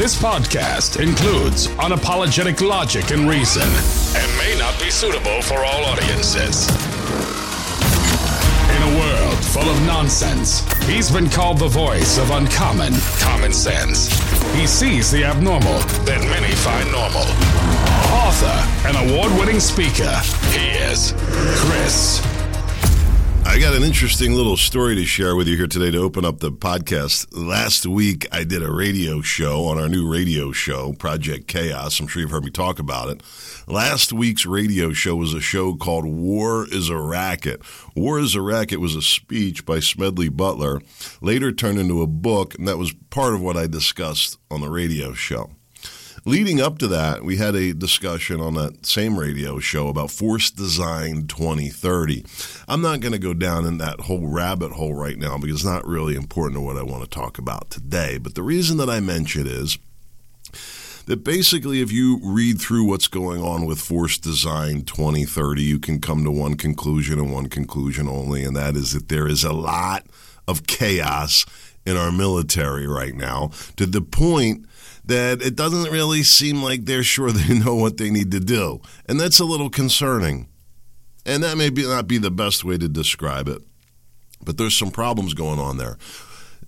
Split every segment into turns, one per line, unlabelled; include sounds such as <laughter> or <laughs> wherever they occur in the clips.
This podcast includes unapologetic logic and reason and may not be suitable for all audiences. In a world full of nonsense, he's been called the voice of uncommon common sense. He sees the abnormal that many find normal. Author and award winning speaker, he is Chris
I got an interesting little story to share with you here today to open up the podcast. Last week, I did a radio show on our new radio show, Project Chaos. I'm sure you've heard me talk about it. Last week's radio show was a show called War is a Racket. War is a Racket was a speech by Smedley Butler, later turned into a book, and that was part of what I discussed on the radio show. Leading up to that, we had a discussion on that same radio show about Force Design 2030. I'm not going to go down in that whole rabbit hole right now because it's not really important to what I want to talk about today. But the reason that I mention it is that basically, if you read through what's going on with Force Design 2030, you can come to one conclusion and one conclusion only, and that is that there is a lot of chaos in our military right now to the point that it doesn't really seem like they're sure <laughs> they know what they need to do. And that's a little concerning. And that may be not be the best way to describe it. But there's some problems going on there.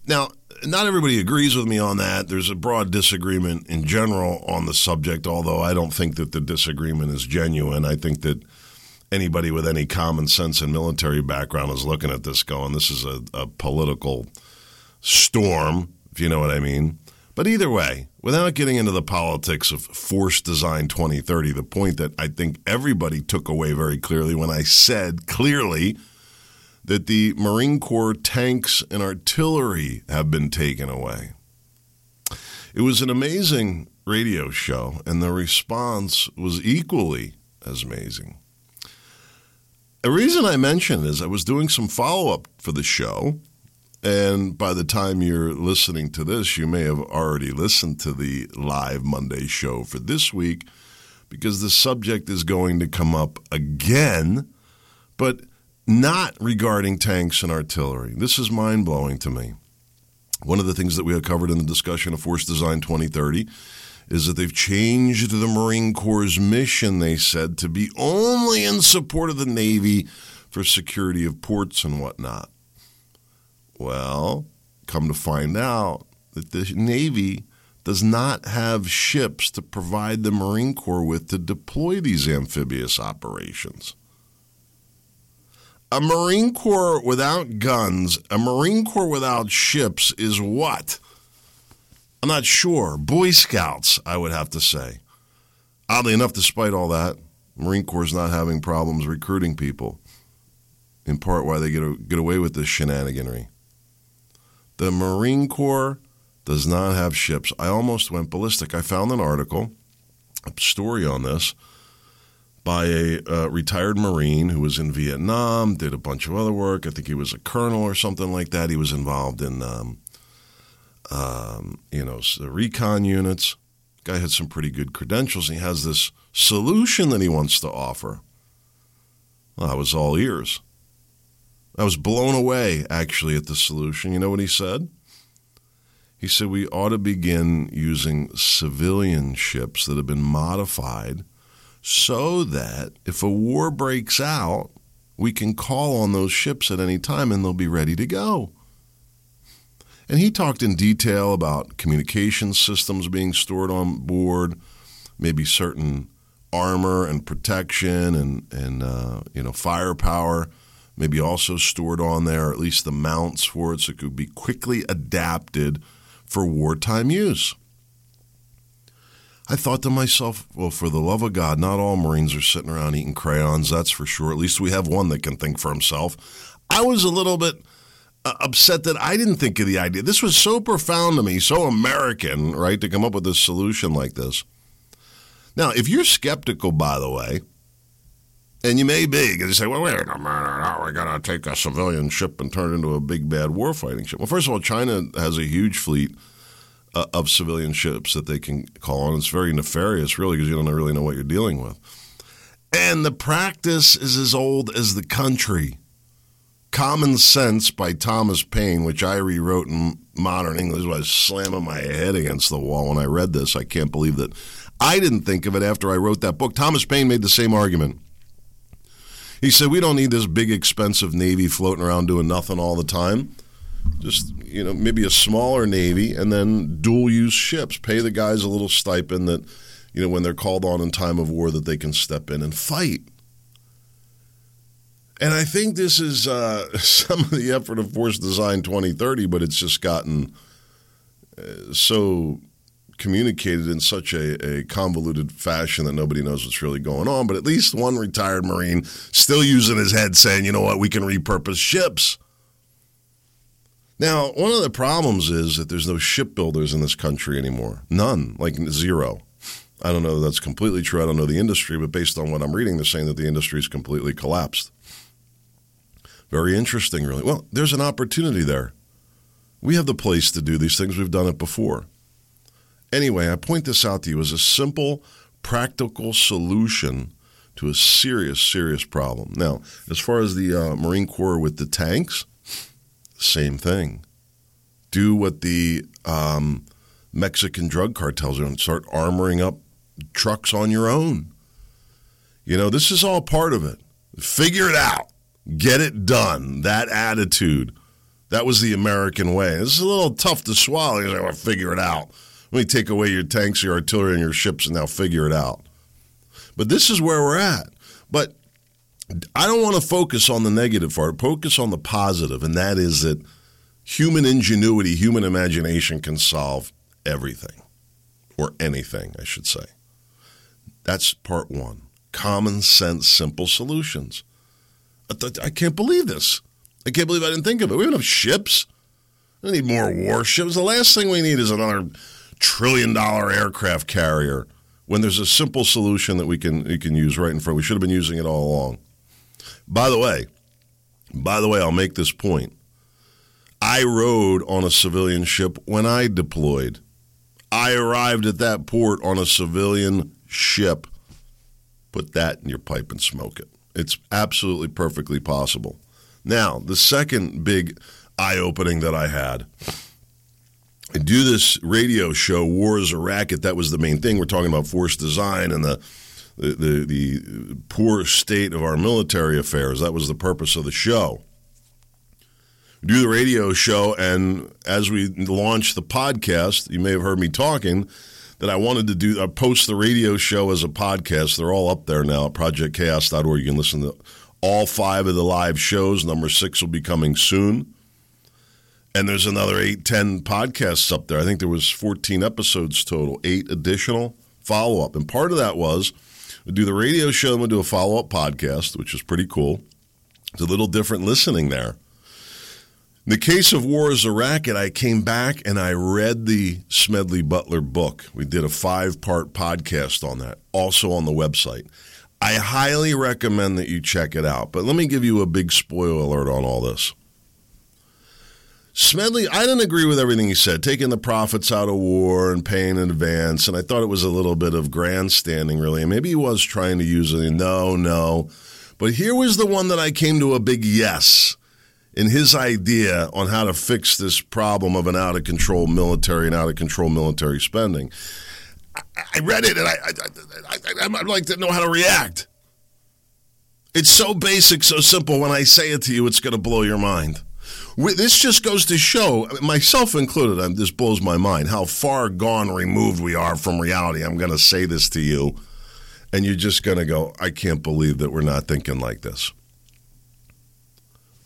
Now, not everybody agrees with me on that. There's a broad disagreement in general on the subject, although I don't think that the disagreement is genuine. I think that anybody with any common sense and military background is looking at this going, this is a, a political storm, if you know what I mean. But either way, without getting into the politics of Force Design 2030, the point that I think everybody took away very clearly when I said clearly that the Marine Corps tanks and artillery have been taken away. It was an amazing radio show, and the response was equally as amazing. A reason I mention is I was doing some follow up for the show and by the time you're listening to this, you may have already listened to the live Monday show for this week because the subject is going to come up again, but not regarding tanks and artillery. This is mind blowing to me. One of the things that we have covered in the discussion of Force Design 2030 is that they've changed the Marine Corps' mission, they said, to be only in support of the Navy for security of ports and whatnot. Well, come to find out that the Navy does not have ships to provide the Marine Corps with to deploy these amphibious operations. A Marine Corps without guns, a Marine Corps without ships is what? I'm not sure. Boy Scouts, I would have to say. Oddly enough, despite all that, Marine Corps is not having problems recruiting people. In part, why they get, get away with this shenaniganry. The Marine Corps does not have ships. I almost went ballistic. I found an article, a story on this by a uh, retired Marine who was in Vietnam, did a bunch of other work. I think he was a colonel or something like that. He was involved in, um, um, you know, recon units. Guy had some pretty good credentials. He has this solution that he wants to offer. Well, I was all ears. I was blown away, actually, at the solution. You know what he said? He said we ought to begin using civilian ships that have been modified so that if a war breaks out, we can call on those ships at any time and they'll be ready to go. And he talked in detail about communication systems being stored on board, maybe certain armor and protection and, and uh, you know, firepower maybe also stored on there, or at least the mounts for it, so it could be quickly adapted for wartime use. I thought to myself, well, for the love of God, not all Marines are sitting around eating crayons, that's for sure. At least we have one that can think for himself. I was a little bit uh, upset that I didn't think of the idea. This was so profound to me, so American, right, to come up with a solution like this. Now, if you're skeptical, by the way, and you may be, because you say, well, wait a minute, are we going to take a civilian ship and turn it into a big bad warfighting ship? Well, first of all, China has a huge fleet uh, of civilian ships that they can call on. It's very nefarious, really, because you don't really know what you're dealing with. And the practice is as old as the country. Common Sense by Thomas Paine, which I rewrote in modern English. I was slamming my head against the wall when I read this. I can't believe that I didn't think of it after I wrote that book. Thomas Paine made the same argument. He said, We don't need this big, expensive Navy floating around doing nothing all the time. Just, you know, maybe a smaller Navy and then dual use ships. Pay the guys a little stipend that, you know, when they're called on in time of war, that they can step in and fight. And I think this is uh, <laughs> some of the effort of Force Design 2030, but it's just gotten uh, so communicated in such a, a, convoluted fashion that nobody knows what's really going on. But at least one retired Marine still using his head saying, you know what, we can repurpose ships. Now, one of the problems is that there's no shipbuilders in this country anymore. None, like zero. I don't know that's completely true. I don't know the industry, but based on what I'm reading, they're saying that the industry is completely collapsed. Very interesting, really. Well, there's an opportunity there. We have the place to do these things. We've done it before. Anyway, I point this out to you as a simple, practical solution to a serious, serious problem. Now, as far as the uh, Marine Corps with the tanks, same thing. Do what the um, Mexican drug cartels are and start armoring up trucks on your own. You know, this is all part of it. Figure it out. Get it done. That attitude. That was the American way. Is a little tough to swallow. You're like, well, figure it out. Let me take away your tanks, your artillery, and your ships, and now figure it out. But this is where we're at. But I don't want to focus on the negative part. Focus on the positive, and that is that human ingenuity, human imagination can solve everything, or anything, I should say. That's part one. Common sense, simple solutions. I can't believe this. I can't believe I didn't think of it. We have enough ships. We need more warships. The last thing we need is another trillion dollar aircraft carrier when there's a simple solution that we can we can use right in front. We should have been using it all along. By the way, by the way, I'll make this point. I rode on a civilian ship when I deployed. I arrived at that port on a civilian ship. Put that in your pipe and smoke it. It's absolutely perfectly possible. Now, the second big eye opening that I had do this radio show, War is a Racket. That was the main thing. We're talking about force design and the, the, the, the poor state of our military affairs. That was the purpose of the show. Do the radio show, and as we launch the podcast, you may have heard me talking that I wanted to do uh, post the radio show as a podcast. They're all up there now at projectchaos.org. You can listen to all five of the live shows. Number six will be coming soon and there's another eight, ten podcasts up there. I think there was 14 episodes total, eight additional follow up. And part of that was we do the radio show and do a follow up podcast, which is pretty cool. It's a little different listening there. In the case of War is a Racket, I came back and I read the Smedley Butler book. We did a five part podcast on that, also on the website. I highly recommend that you check it out. But let me give you a big spoiler alert on all this. Smedley, I didn't agree with everything he said, taking the profits out of war and paying in advance. And I thought it was a little bit of grandstanding, really. And maybe he was trying to use it. No, no. But here was the one that I came to a big yes in his idea on how to fix this problem of an out of control military and out of control military spending. I, read it and I, I, I, I'd like to know how to react. It's so basic, so simple. When I say it to you, it's going to blow your mind. This just goes to show, myself included, this blows my mind how far gone removed we are from reality. I'm going to say this to you, and you're just going to go, I can't believe that we're not thinking like this.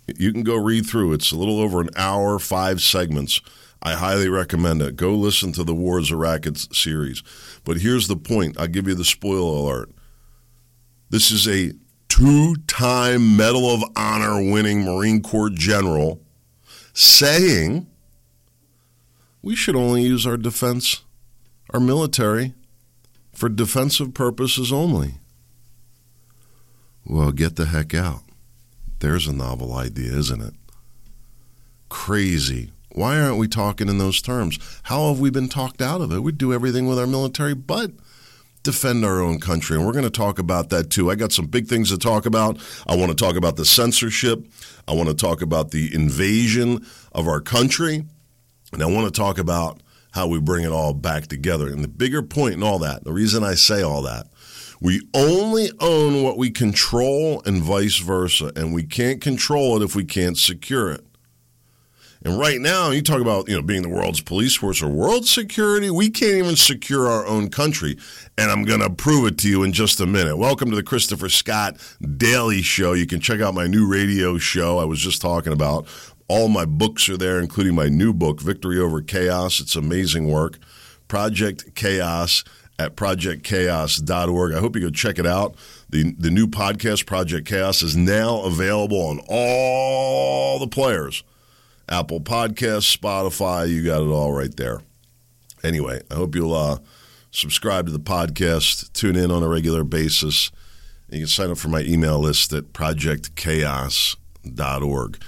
You can go read through. It's a little over an hour, five segments. I highly recommend it. Go listen to the Wars of Rackets series. But here's the point I'll give you the spoiler alert. This is a two time Medal of Honor winning Marine Corps general saying we should only use our defense, our military, for defensive purposes only. Well, get the heck out. There's a novel idea, isn't it? Crazy. Why aren't we talking in those terms? How have we been talked out of it? We do everything with our military but defend our own country. And we're going to talk about that too. I got some big things to talk about. I want to talk about the censorship. I want to talk about the invasion of our country. And I want to talk about how we bring it all back together. And the bigger point in all that, the reason I say all that, we only own what we control and vice versa. And we can't control it if we can't secure it. And right now, you talk about you know being the world's police force or world security. We can't even secure our own country, and I'm going to prove it to you in just a minute. Welcome to the Christopher Scott Daily Show. You can check out my new radio show I was just talking about. All my books are there, including my new book, Victory Over Chaos. It's amazing work. Project Chaos at projectchaos.org. I hope you go check it out. The, the new podcast, Project Chaos, is now available on all the players Apple Podcasts, Spotify. You got it all right there. Anyway, I hope you'll uh, subscribe to the podcast, tune in on a regular basis. You can sign up for my email list at projectchaos.org.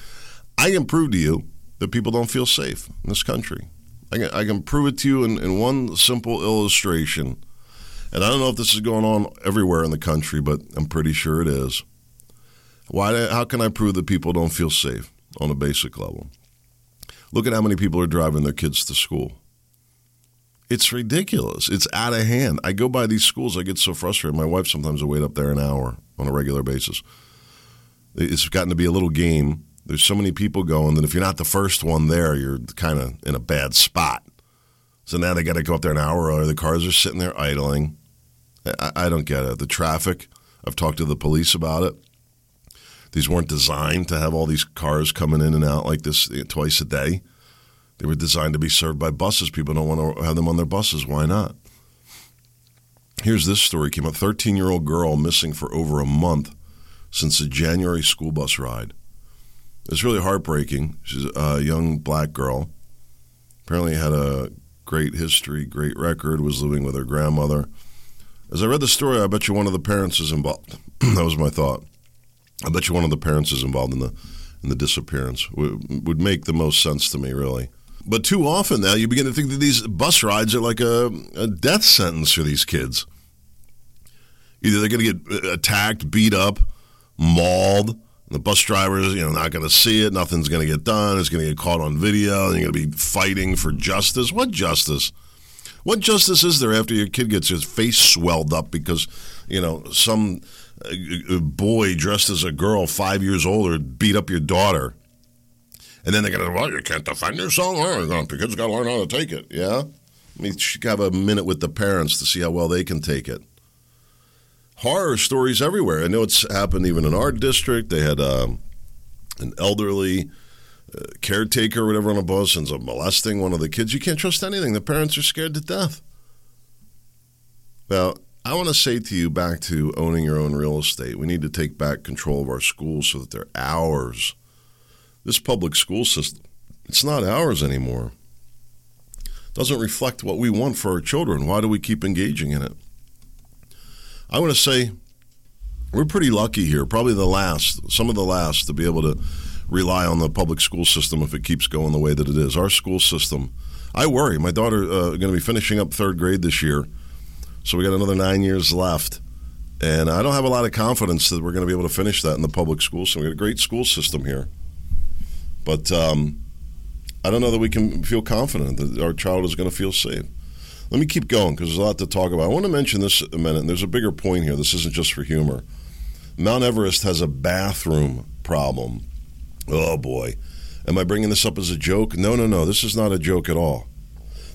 I can prove to you that people don't feel safe in this country. I can, I can prove it to you in, in one simple illustration. And I don't know if this is going on everywhere in the country, but I'm pretty sure it is. Why? How can I prove that people don't feel safe on a basic level? Look at how many people are driving their kids to school. It's ridiculous. It's out of hand. I go by these schools, I get so frustrated. My wife sometimes will wait up there an hour on a regular basis. It's gotten to be a little game. There's so many people going that if you're not the first one there, you're kind of in a bad spot. So now they got to go up there an hour early. The cars are sitting there idling. I, I don't get it. The traffic, I've talked to the police about it. These weren't designed to have all these cars coming in and out like this eh, twice a day. They were designed to be served by buses. People don't want to have them on their buses. Why not? Here's this story came up 13 year old girl missing for over a month since a January school bus ride. It's really heartbreaking. She's a young black girl. Apparently had a great history, great record, was living with her grandmother. As I read the story, I bet you one of the parents is involved. <clears throat> that was my thought. I bet you one of the parents is involved in the in the disappearance. Would, would make the most sense to me, really. But too often now, you begin to think that these bus rides are like a, a death sentence for these kids. Either they're going to get uh, attacked, beat up, mauled. The bus drivers, you know, not going to see it. Nothing's going to get done. It's going to get caught on video. And you're going to be fighting for justice. What justice? What justice is there after your kid gets his face swelled up because, you know, some a boy dressed as a girl, five years older, beat up your daughter. And then they're to, well, you can't defend yourself. The kid's got to learn how to take it. Yeah? I mean, you have a minute with the parents to see how well they can take it. Horror stories everywhere. I know it's happened even in our district. They had um, an elderly uh, caretaker or whatever on a bus ends up molesting one of the kids. You can't trust anything. The parents are scared to death. Well, I want to say to you back to owning your own real estate. We need to take back control of our schools so that they're ours. This public school system, it's not ours anymore. It doesn't reflect what we want for our children. Why do we keep engaging in it? I want to say we're pretty lucky here, probably the last, some of the last, to be able to rely on the public school system if it keeps going the way that it is. Our school system, I worry. My daughter uh, going to be finishing up third grade this year so we got another nine years left. And I don't have a lot of confidence that we're going to be able to finish that in the public school system. We've got a great school system here. But um, I don't know that we can feel confident that our child is going to feel safe. Let me keep going because there's a lot to talk about. I want to mention this a minute. And there's a bigger point here. This isn't just for humor. Mount Everest has a bathroom problem. Oh, boy. Am I bringing this up as a joke? No, no, no. This is not a joke at all.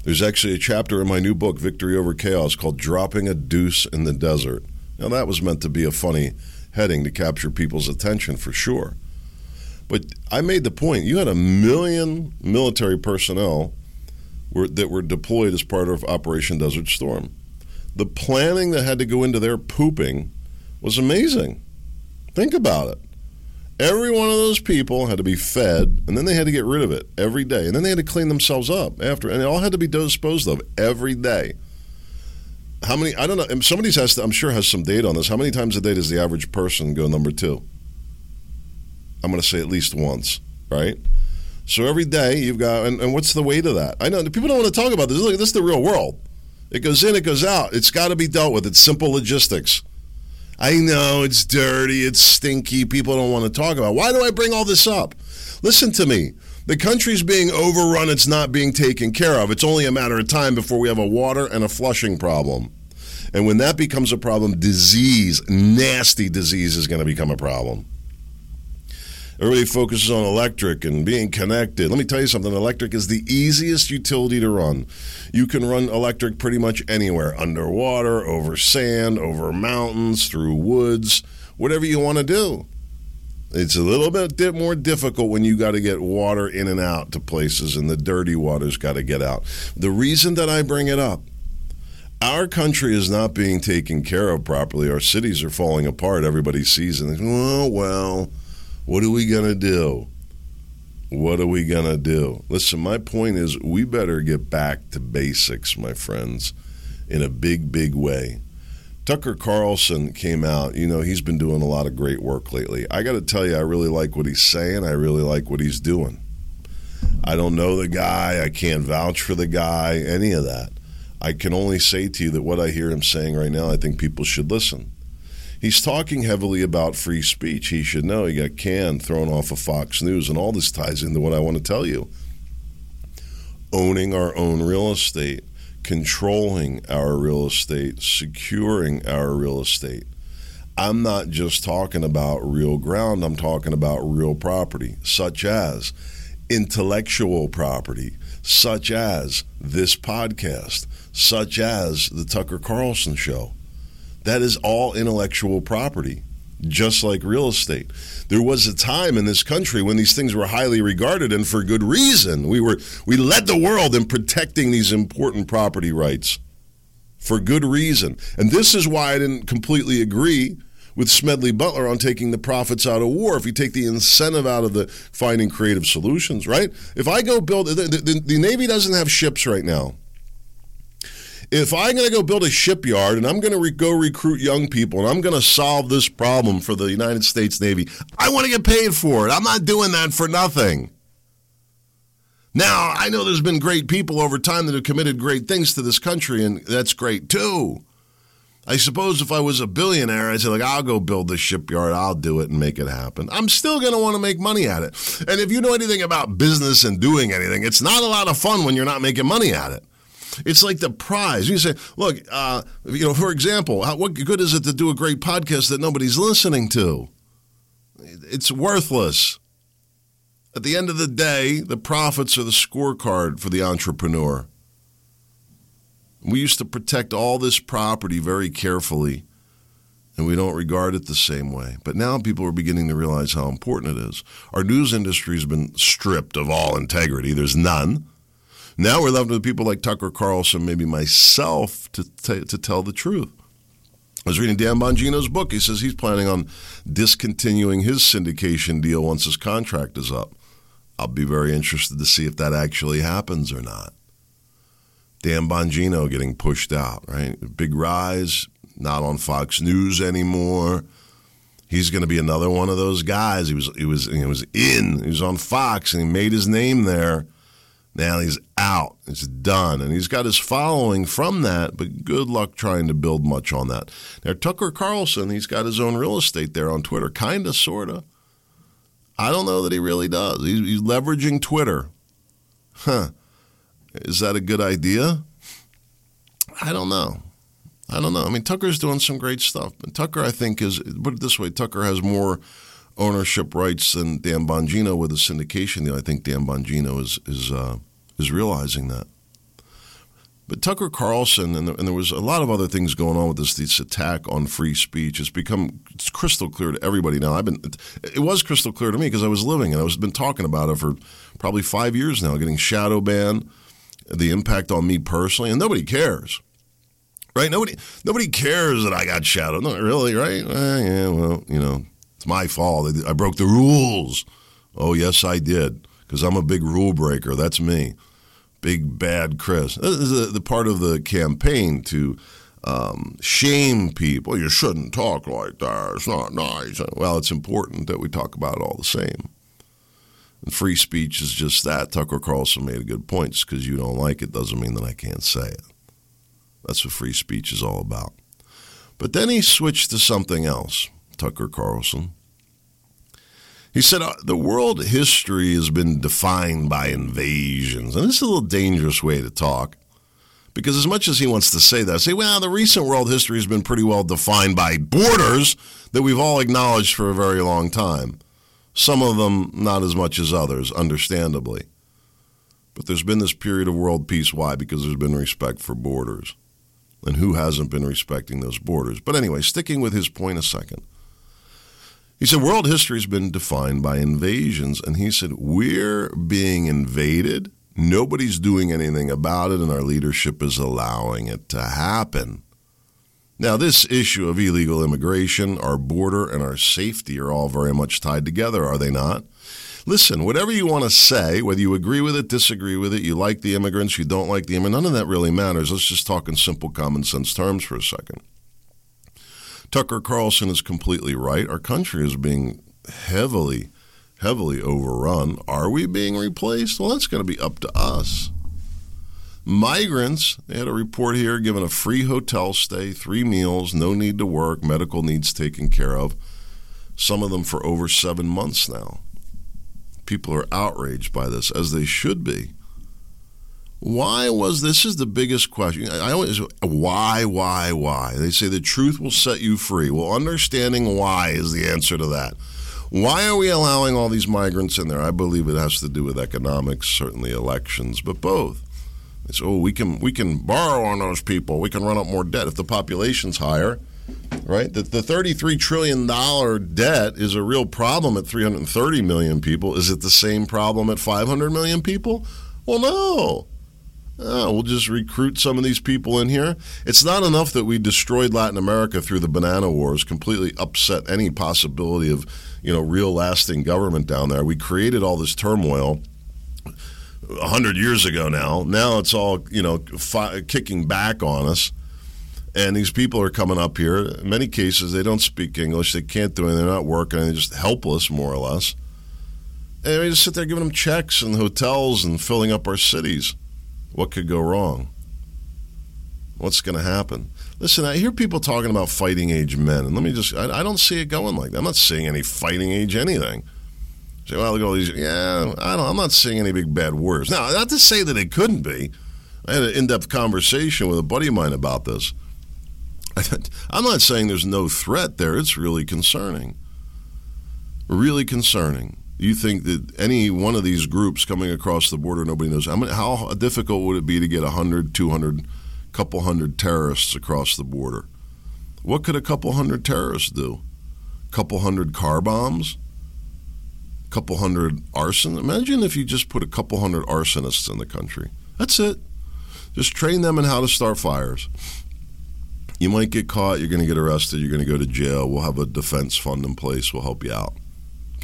There's actually a chapter in my new book, Victory Over Chaos, called Dropping a Deuce in the Desert. Now, that was meant to be a funny heading to capture people's attention for sure. But I made the point you had a million military personnel were, that were deployed as part of Operation Desert Storm. The planning that had to go into their pooping was amazing. Think about it. Every one of those people had to be fed, and then they had to get rid of it every day, and then they had to clean themselves up after, and it all had to be disposed of every day. How many? I don't know. Somebody's has. To, I'm sure has some data on this. How many times a day does the average person go number two? I'm going to say at least once, right? So every day you've got, and, and what's the weight of that? I know people don't want to talk about this. Look, this is the real world. It goes in, it goes out. It's got to be dealt with. It's simple logistics. I know it's dirty, it's stinky. People don't want to talk about. It. Why do I bring all this up? Listen to me. The country's being overrun, it's not being taken care of. It's only a matter of time before we have a water and a flushing problem. And when that becomes a problem, disease, nasty disease, is going to become a problem. Everybody focuses on electric and being connected. Let me tell you something electric is the easiest utility to run. You can run electric pretty much anywhere underwater, over sand, over mountains, through woods, whatever you want to do. It's a little bit more difficult when you got to get water in and out to places, and the dirty water's got to get out. The reason that I bring it up our country is not being taken care of properly. Our cities are falling apart. Everybody sees it. Oh, well, what are we going to do? What are we going to do? Listen, my point is we better get back to basics, my friends, in a big, big way. Tucker Carlson came out. You know, he's been doing a lot of great work lately. I got to tell you, I really like what he's saying. I really like what he's doing. I don't know the guy. I can't vouch for the guy, any of that. I can only say to you that what I hear him saying right now, I think people should listen. He's talking heavily about free speech. He should know he got canned, thrown off of Fox News, and all this ties into what I want to tell you. Owning our own real estate, controlling our real estate, securing our real estate. I'm not just talking about real ground, I'm talking about real property, such as intellectual property, such as this podcast, such as the Tucker Carlson show. That is all intellectual property, just like real estate. There was a time in this country when these things were highly regarded and for good reason. We were we led the world in protecting these important property rights for good reason. And this is why I didn't completely agree with Smedley Butler on taking the profits out of war. If you take the incentive out of the finding creative solutions, right? If I go build the, the, the Navy doesn't have ships right now if I'm going to go build a shipyard and I'm going to re- go recruit young people and I'm going to solve this problem for the United States Navy, I want to get paid for it. I'm not doing that for nothing. Now, I know there's been great people over time that have committed great things to this country, and that's great too. I suppose if I was a billionaire, I'd say, like, I'll go build this shipyard, I'll do it and make it happen. I'm still going to want to make money at it. And if you know anything about business and doing anything, it's not a lot of fun when you're not making money at it. It's like the prize. You say, look, uh, you know, for example, how, what good is it to do a great podcast that nobody's listening to? It's worthless. At the end of the day, the profits are the scorecard for the entrepreneur. We used to protect all this property very carefully, and we don't regard it the same way. But now people are beginning to realize how important it is. Our news industry has been stripped of all integrity, there's none. Now we're left with people like Tucker Carlson, maybe myself, to, t- to tell the truth. I was reading Dan Bongino's book. He says he's planning on discontinuing his syndication deal once his contract is up. I'll be very interested to see if that actually happens or not. Dan Bongino getting pushed out, right? Big rise, not on Fox News anymore. He's going to be another one of those guys. He was he was he was in. He was on Fox and he made his name there. Now he's out. It's done. And he's got his following from that, but good luck trying to build much on that. Now, Tucker Carlson, he's got his own real estate there on Twitter, kind of, sort of. I don't know that he really does. He's, he's leveraging Twitter. Huh. Is that a good idea? I don't know. I don't know. I mean, Tucker's doing some great stuff. But Tucker, I think, is, put it this way Tucker has more ownership rights than Dan Bongino with the syndication deal. I think Dan Bongino is is uh, is realizing that. But Tucker Carlson and, and, there was a lot of other things going on with this this attack on free speech. It's become it's crystal clear to everybody now. I've been it was crystal clear to me because I was living and I was been talking about it for probably five years now. Getting shadow banned, the impact on me personally, and nobody cares. Right? Nobody nobody cares that I got shadowed. Not really, right? Eh, yeah, well, you know, it's my fault. I broke the rules. Oh, yes, I did, because I'm a big rule breaker. That's me. Big bad Chris. This is the part of the campaign to um, shame people. You shouldn't talk like that. It's not nice. Well, it's important that we talk about it all the same. And free speech is just that. Tucker Carlson made a good point. because you don't like it doesn't mean that I can't say it. That's what free speech is all about. But then he switched to something else, Tucker Carlson. He said uh, the world history has been defined by invasions. And this is a little dangerous way to talk. Because as much as he wants to say that, I say, well, the recent world history has been pretty well defined by borders that we've all acknowledged for a very long time. Some of them not as much as others, understandably. But there's been this period of world peace. Why? Because there's been respect for borders. And who hasn't been respecting those borders? But anyway, sticking with his point a second. He said world history has been defined by invasions, and he said we're being invaded. Nobody's doing anything about it, and our leadership is allowing it to happen. Now, this issue of illegal immigration, our border, and our safety are all very much tied together, are they not? Listen, whatever you want to say, whether you agree with it, disagree with it, you like the immigrants, you don't like the immigrants, none of that really matters. Let's just talk in simple common sense terms for a second. Tucker Carlson is completely right. Our country is being heavily, heavily overrun. Are we being replaced? Well, that's going to be up to us. Migrants, they had a report here given a free hotel stay, three meals, no need to work, medical needs taken care of. Some of them for over seven months now. People are outraged by this, as they should be. Why was this is the biggest question. I always why why why. They say the truth will set you free. Well, understanding why is the answer to that. Why are we allowing all these migrants in there? I believe it has to do with economics, certainly elections, but both. It's oh we can we can borrow on those people. We can run up more debt if the population's higher, right? The, the 33 trillion dollar debt is a real problem at 330 million people. Is it the same problem at 500 million people? Well, no. Oh, we'll just recruit some of these people in here. It's not enough that we destroyed Latin America through the banana wars, completely upset any possibility of, you know, real lasting government down there. We created all this turmoil a hundred years ago now. Now it's all, you know, fi- kicking back on us. And these people are coming up here. In many cases, they don't speak English. They can't do anything. They're not working. They're just helpless, more or less. And we just sit there giving them checks and hotels and filling up our cities. What could go wrong? What's going to happen? Listen, I hear people talking about fighting age men, and let me just, I, I don't see it going like that. I'm not seeing any fighting age anything. Say, well, look at all these, yeah, I don't, I'm not seeing any big bad words. Now, not to say that it couldn't be. I had an in depth conversation with a buddy of mine about this. <laughs> I'm not saying there's no threat there, it's really concerning. Really concerning you think that any one of these groups coming across the border, nobody knows how, many, how difficult would it be to get 100, 200, couple hundred terrorists across the border? What could a couple hundred terrorists do? A couple hundred car bombs? A couple hundred arson? Imagine if you just put a couple hundred arsonists in the country. That's it. Just train them in how to start fires. You might get caught, you're going to get arrested, you're going to go to jail. We'll have a defense fund in place, we'll help you out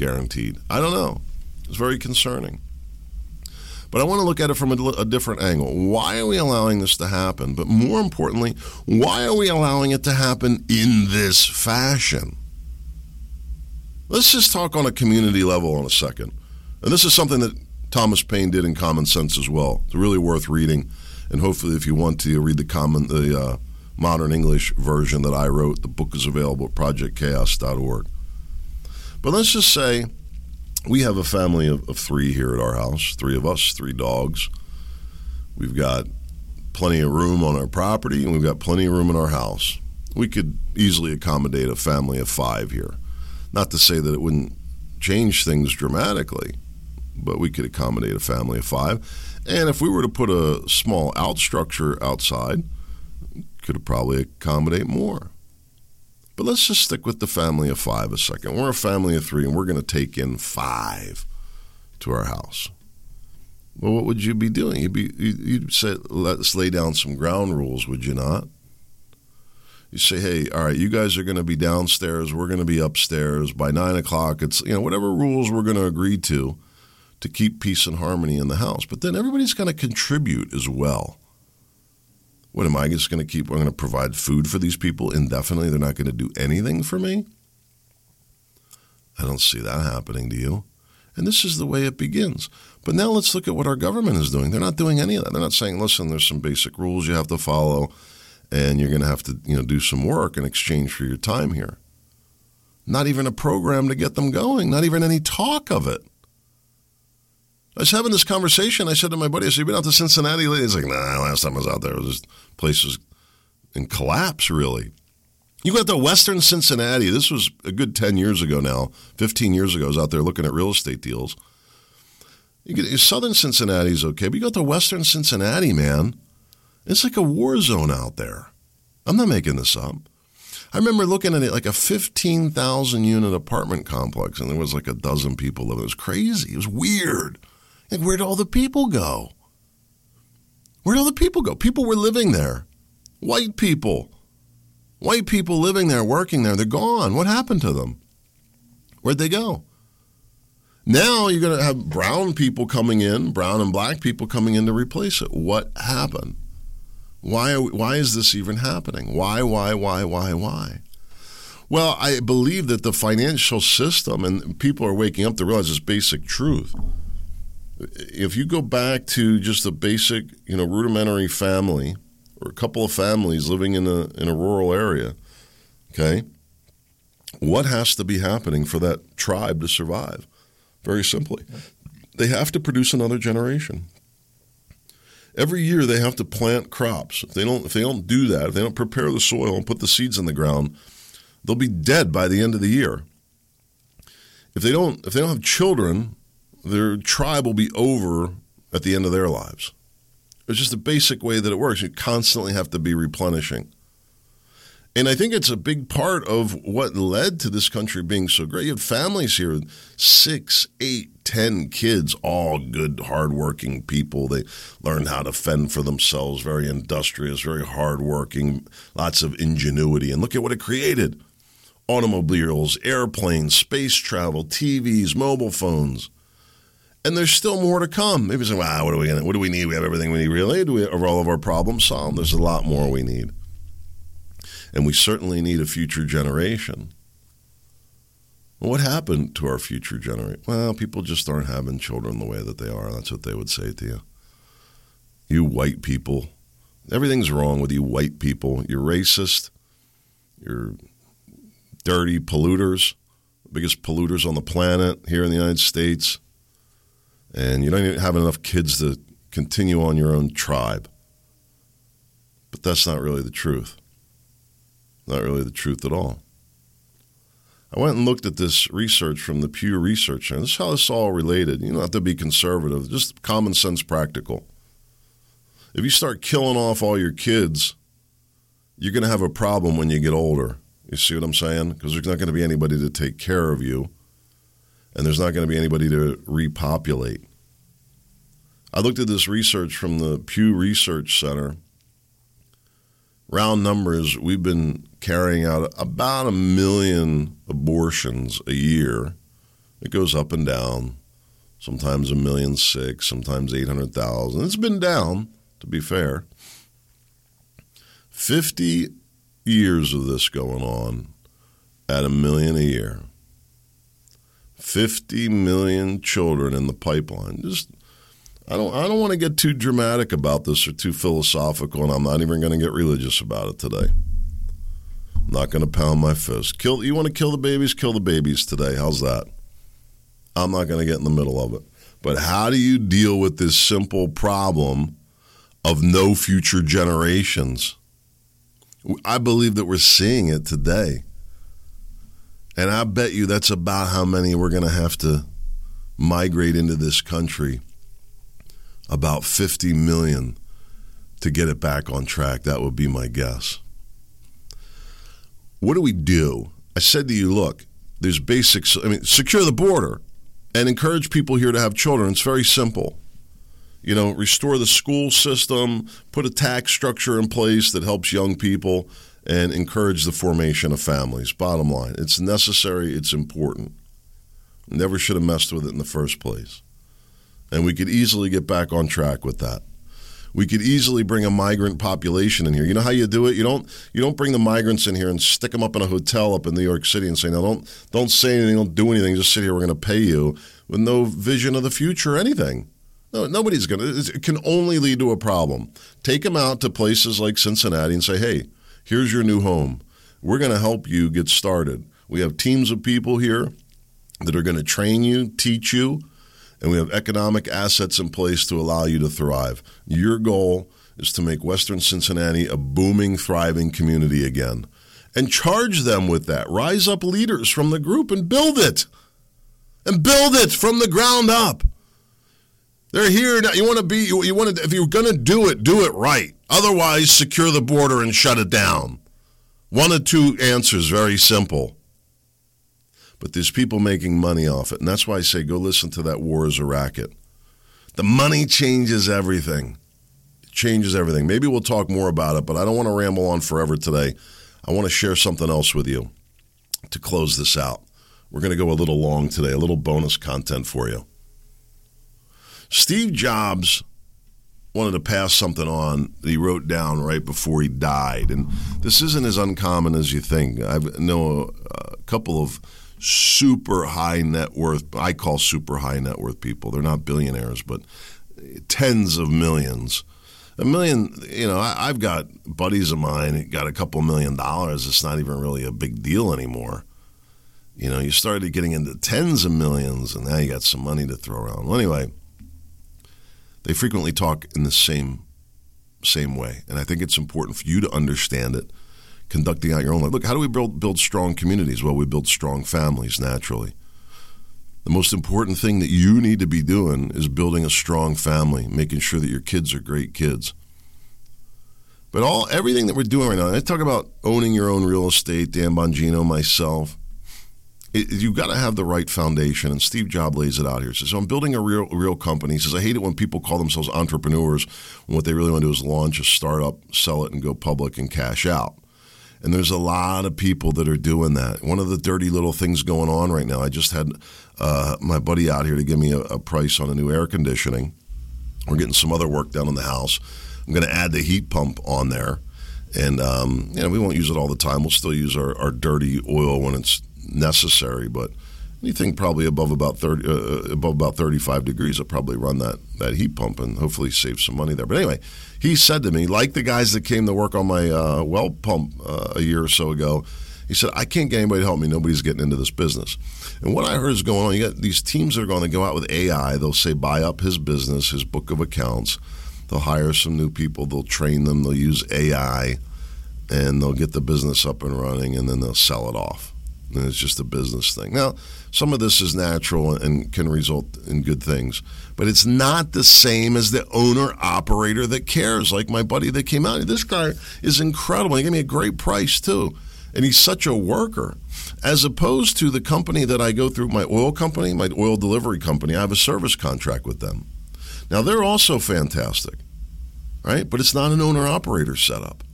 guaranteed. I don't know. It's very concerning. But I want to look at it from a, a, different angle. Why are we allowing this to happen? But more importantly, why are we allowing it to happen in this fashion? Let's just talk on a community level in a second. And this is something that Thomas Paine did in Common Sense as well. It's really worth reading. And hopefully, if you want to read the common, the uh, modern English version that I wrote, the book is available at projectchaos.org. But let's just say we have a family of, of three here at our house three of us, three dogs. We've got plenty of room on our property, and we've got plenty of room in our house. We could easily accommodate a family of five here. Not to say that it wouldn't change things dramatically, but we could accommodate a family of five. And if we were to put a small out structure outside, could probably accommodate more. But let's just stick with the family of five a second. We're a family of three, and we're going to take in five to our house. Well, what would you be doing? You'd be you'd say, let's lay down some ground rules, would you not? You say, hey, all right, you guys are going to be downstairs. We're going to be upstairs by nine o'clock. It's you know whatever rules we're going to agree to to keep peace and harmony in the house. But then everybody's going to contribute as well. What am I just going to keep? I'm going to provide food for these people indefinitely. They're not going to do anything for me. I don't see that happening to you. And this is the way it begins. But now let's look at what our government is doing. They're not doing any of that. They're not saying, listen, there's some basic rules you have to follow. and you're going to have to you know do some work in exchange for your time here. Not even a program to get them going. Not even any talk of it. I was having this conversation. I said to my buddy, "I said, you been out to Cincinnati lately?" He's like, "Nah, last time I was out there, it was places in collapse, really." You got to Western Cincinnati. This was a good 10 years ago now. 15 years ago, I was out there looking at real estate deals. You get, Southern Cincinnati is okay, but you got to Western Cincinnati, man. It's like a war zone out there. I'm not making this up. I remember looking at it like a 15,000 unit apartment complex, and there was like a dozen people living. It was crazy. It was weird. Like, where'd all the people go? Where'd all the people go? People were living there. White people White people living there, working there, they're gone. What happened to them? Where'd they go? Now you're going to have brown people coming in, brown and black people coming in to replace it. What happened? Why, we, why is this even happening? Why, why, why, why, why? Well, I believe that the financial system, and people are waking up to realize this basic truth. If you go back to just a basic, you know, rudimentary family, or a couple of families living in a in a rural area, okay, what has to be happening for that tribe to survive? Very simply, they have to produce another generation. Every year they have to plant crops. If they don't if they don't do that, if they don't prepare the soil and put the seeds in the ground, they'll be dead by the end of the year. If they don't if they don't have children, their tribe will be over at the end of their lives. It's just a basic way that it works. You constantly have to be replenishing. And I think it's a big part of what led to this country being so great. You had families here, six, eight, ten kids, all good, hardworking people. They learned how to fend for themselves, very industrious, very hardworking, lots of ingenuity. And look at what it created automobiles, airplanes, space travel, TVs, mobile phones and there's still more to come. Maybe say, "Wow, what are we gonna? What do we need? We have everything we need. Really? Do we all of our problems solved? There's a lot more we need, and we certainly need a future generation." Well, what happened to our future generation? Well, people just aren't having children the way that they are. That's what they would say to you. You white people, everything's wrong with you white people. You're racist. You're dirty polluters, biggest polluters on the planet here in the United States and you don't even have enough kids to continue on your own tribe. But that's not really the truth. Not really the truth at all. I went and looked at this research from the Pew Research Center. This is how this all related. You don't have to be conservative, just common sense practical. If you start killing off all your kids, you're going to have a problem when you get older. You see what I'm saying? Because there's not going to be anybody to take care of you and there's not going to be anybody to repopulate. I looked at this research from the Pew Research Center. Round numbers, we've been carrying out about a million abortions a year. It goes up and down, sometimes a million six, sometimes 800,000. It's been down, to be fair. 50 years of this going on at a million a year. 50 million children in the pipeline. Just I don't I don't want to get too dramatic about this or too philosophical and I'm not even going to get religious about it today. I'm not going to pound my fist. Kill you want to kill the babies, kill the babies today. How's that? I'm not going to get in the middle of it. But how do you deal with this simple problem of no future generations? I believe that we're seeing it today. And I bet you that's about how many we're going to have to migrate into this country. About 50 million to get it back on track. That would be my guess. What do we do? I said to you, look, there's basics. I mean, secure the border and encourage people here to have children. It's very simple. You know, restore the school system, put a tax structure in place that helps young people and encourage the formation of families. Bottom line, it's necessary, it's important. Never should have messed with it in the first place. And we could easily get back on track with that. We could easily bring a migrant population in here. You know how you do it? You don't you don't bring the migrants in here and stick them up in a hotel up in New York City and say, "No, don't don't say anything, don't do anything, just sit here. We're going to pay you," with no vision of the future or anything. No, nobody's going to. It can only lead to a problem. Take them out to places like Cincinnati and say, hey, here's your new home. We're going to help you get started. We have teams of people here that are going to train you, teach you, and we have economic assets in place to allow you to thrive. Your goal is to make Western Cincinnati a booming, thriving community again. And charge them with that. Rise up leaders from the group and build it. And build it from the ground up. They're here now. You want to be, you, want to, if you're going to do it, do it right. Otherwise, secure the border and shut it down. One of two answers, very simple. But there's people making money off it. And that's why I say go listen to that War is a Racket. The money changes everything. It changes everything. Maybe we'll talk more about it, but I don't want to ramble on forever today. I want to share something else with you to close this out. We're going to go a little long today, a little bonus content for you. Steve Jobs wanted to pass something on that he wrote down right before he died. And this isn't as uncommon as you think. I know a, a couple of super high net worth, I call super high net worth people. They're not billionaires, but tens of millions. A million, you know, I, have got buddies of mine got a couple million dollars. It's not even really a big deal anymore. You know, you started getting into tens of millions, and now you got some money to throw around. Well, anyway, they frequently talk in the same same way, and I think it's important for you to understand it. Conducting out your own life. Look, how do we build build strong communities? Well, we build strong families naturally. The most important thing that you need to be doing is building a strong family, making sure that your kids are great kids. But all everything that we're doing right now, I talk about owning your own real estate, Dan Bongino, myself you've got to have the right foundation. And Steve Jobs lays it out here. He says, so I'm building a real real company. He says, I hate it when people call themselves entrepreneurs when what they really want to do is launch a startup, sell it, and go public and cash out. And there's a lot of people that are doing that. One of the dirty little things going on right now, I just had uh, my buddy out here to give me a, a price on a new air conditioning. We're getting some other work done in the house. I'm going to add the heat pump on there. And, um, you know, we won't use it all the time. We'll still use our, our dirty oil when it's necessary, but anything probably above about 30 uh, uh above about 35 degrees I'll probably run that that heat pump and hopefully save some money there. But anyway he said to me like the guys that came to work on my uh, well pump uh, a year or so ago he said i can't get anybody to help me. Nobody's getting into this business. And what i heard is going on you got these teams that are going to go out with ai they'll say buy up his business his book of accounts. They'll hire some new people they'll train them they'll use ai and they'll get the business up and running and then they'll sell it off and it's just a business thing. Now, some of this is natural and can result in good things, but it's not the same as the owner operator that cares. Like my buddy that came out, this guy is incredible. He gave me a great price too, and he's such a worker. As opposed to the company that I go through, my oil company, my oil delivery company, I have a service contract with them. Now they're also fantastic, right? But it's not an owner operator setup,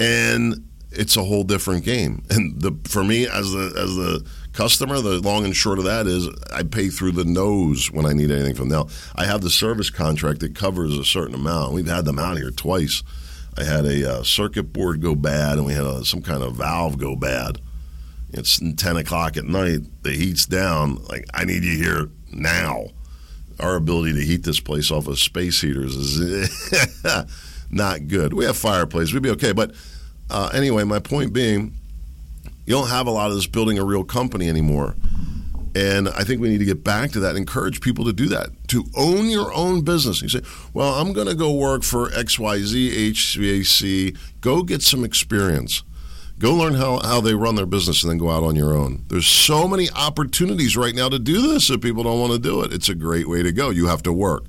and it's a whole different game. And the for me as the as the customer, the long and short of that is I pay through the nose when I need anything from them. I have the service contract that covers a certain amount. We've had them out here twice. I had a uh, circuit board go bad, and we had a, some kind of valve go bad. It's ten o'clock at night. The heat's down. Like I need you here now. Our ability to heat this place off of space heaters is <laughs> not good. We have fireplace. We'd be okay, but uh, anyway, my point being, you don't have a lot of this building a real company anymore. And I think we need to get back to that, encourage people to do that, to own your own business. You say, well, I'm going to go work for XYZ HVAC. Go get some experience. Go learn how, how they run their business and then go out on your own. There's so many opportunities right now to do this if people don't want to do it. It's a great way to go. You have to work.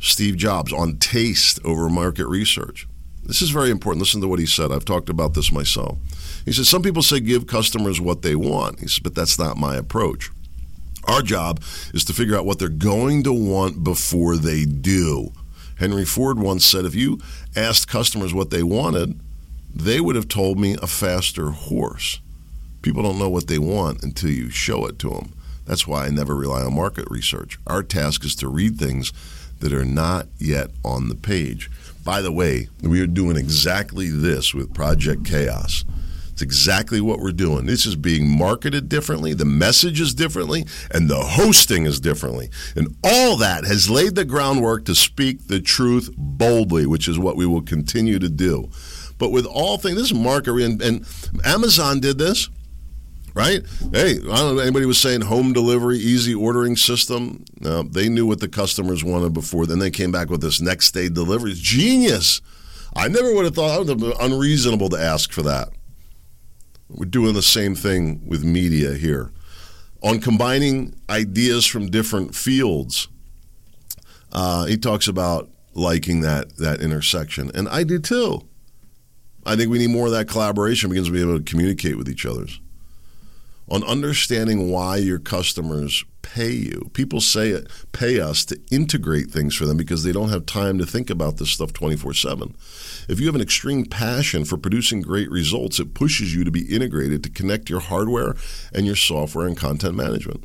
Steve Jobs on taste over market research. This is very important. Listen to what he said. I've talked about this myself. He says, Some people say give customers what they want. He says, But that's not my approach. Our job is to figure out what they're going to want before they do. Henry Ford once said, If you asked customers what they wanted, they would have told me a faster horse. People don't know what they want until you show it to them. That's why I never rely on market research. Our task is to read things that are not yet on the page. By the way, we are doing exactly this with Project Chaos. It's exactly what we're doing. This is being marketed differently, the message is differently, and the hosting is differently. And all that has laid the groundwork to speak the truth boldly, which is what we will continue to do. But with all things, this is marketing, and, and Amazon did this right? Hey, I don't know anybody was saying home delivery, easy ordering system. No, they knew what the customers wanted before. Then they came back with this next day delivery. Genius. I never would have thought it would have been unreasonable to ask for that. We're doing the same thing with media here. On combining ideas from different fields, uh, he talks about liking that that intersection, and I do too. I think we need more of that collaboration because we be able to communicate with each other on understanding why your customers pay you. People say it, pay us to integrate things for them because they don't have time to think about this stuff 24 7. If you have an extreme passion for producing great results, it pushes you to be integrated to connect your hardware and your software and content management.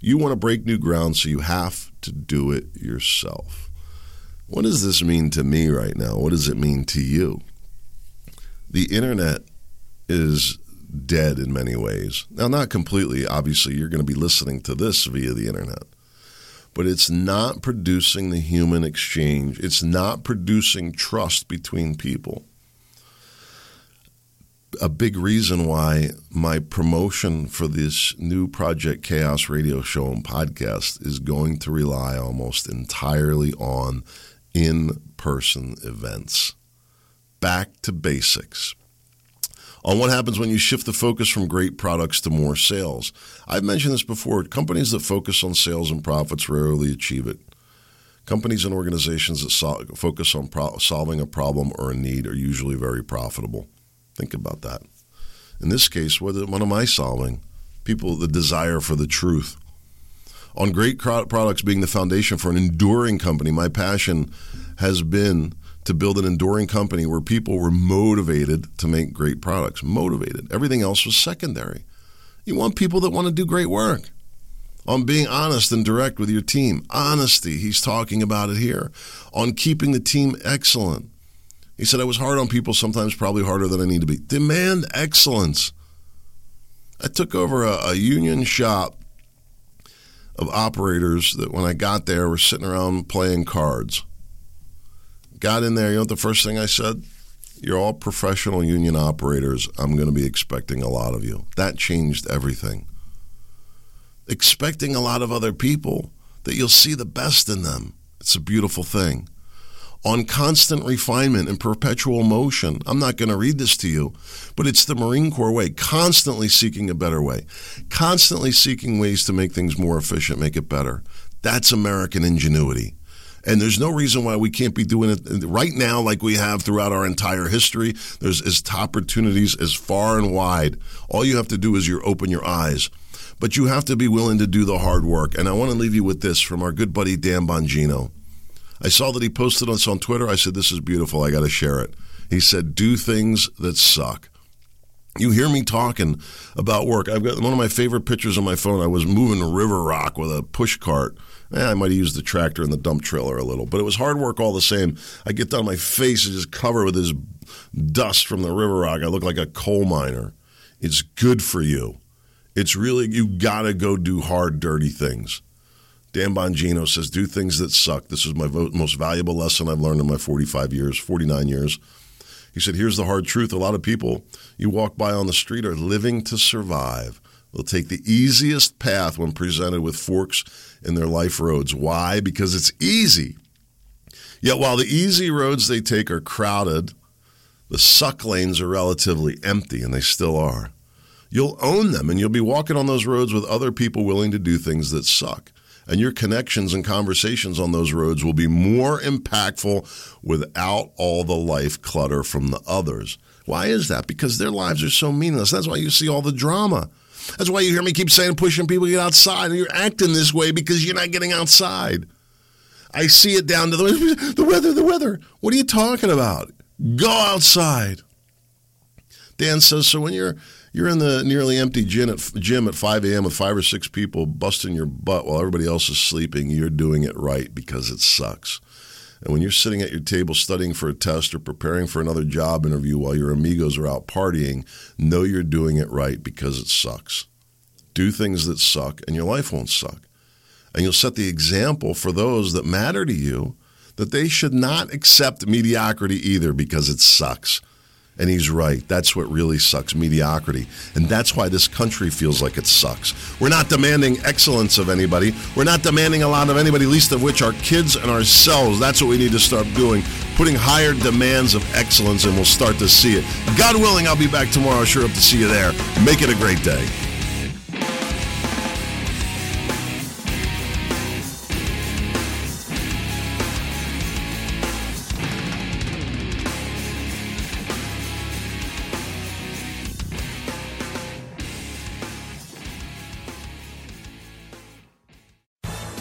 You want to break new ground, so you have to do it yourself. What does this mean to me right now? What does it mean to you? The internet is dead in many ways. Now, not completely. Obviously, you're going to be listening to this via the internet. But it's not producing the human exchange. It's not producing trust between people. A big reason why my promotion for this new Project Chaos radio show and podcast is going to rely almost entirely on in person events. Back to basics on what happens when you shift the focus from great products to more sales. I've mentioned this before. Companies that focus on sales and profits rarely achieve it. Companies and organizations that focus on pro- solving a problem or a need are usually very profitable. Think about that. In this case, what, what am I solving? People, the desire for the truth. On great products being the foundation for an enduring company, my passion has been to build an enduring company where people were motivated to make great products. Motivated. Everything else was secondary. You want people that want to do great work. On being honest and direct with your team. Honesty, he's talking about it here. On keeping the team excellent. He said, I was hard on people, sometimes probably harder than I need to be. Demand excellence. I took over a, a union shop of operators that when I got there were sitting around playing cards got in there, you know the first thing I said? You're all professional union operators. I'm going to be expecting a lot of you. That changed everything. Expecting a lot of other people that you'll see the best in them. It's a beautiful thing. On constant refinement and perpetual motion. I'm not going to read this to you, but it's the Marine Corps way, constantly seeking a better way, constantly seeking ways to make things more efficient, make it better. That's American ingenuity. And there's no reason why we can't be doing it right now like we have throughout our entire history. There's as opportunities as far and wide. All you have to do is you open your eyes. But you have to be willing to do the hard work. And I want to leave you with this from our good buddy Dan Bongino. I saw that he posted this on Twitter. I said, This is beautiful. I got to share it. He said, Do things that suck. You hear me talking about work. I've got one of my favorite pictures on my phone. I was moving river rock with a push cart Eh, I might have used the tractor and the dump trailer a little, but it was hard work all the same. I get down, my face is just covered with this dust from the river rock. I look like a coal miner. It's good for you. It's really, you got to go do hard, dirty things. Dan Bongino says, do things that suck. This is my most valuable lesson I've learned in my 45 years, 49 years. He said, here's the hard truth. A lot of people you walk by on the street are living to survive. They'll take the easiest path when presented with forks in their life roads. Why? Because it's easy. Yet while the easy roads they take are crowded, the suck lanes are relatively empty, and they still are. You'll own them, and you'll be walking on those roads with other people willing to do things that suck. And your connections and conversations on those roads will be more impactful without all the life clutter from the others. Why is that? Because their lives are so meaningless. That's why you see all the drama. That's why you hear me keep saying pushing people to get outside, and you're acting this way because you're not getting outside. I see it down to the, <laughs> the weather, the weather. What are you talking about? Go outside. Dan says, so when you're you're in the nearly empty gym at, gym at 5 a.m. with five or six people busting your butt while everybody else is sleeping, you're doing it right because it sucks. And when you're sitting at your table studying for a test or preparing for another job interview while your amigos are out partying, know you're doing it right because it sucks. Do things that suck, and your life won't suck. And you'll set the example for those that matter to you that they should not accept mediocrity either because it sucks. And he's right. That's what really sucks mediocrity. And that's why this country feels like it sucks. We're not demanding excellence of anybody. We're not demanding a lot of anybody, least of which our kids and ourselves. That's what we need to start doing. Putting higher demands of excellence, and we'll start to see it. God willing, I'll be back tomorrow. Sure up to see you there. Make it a great day.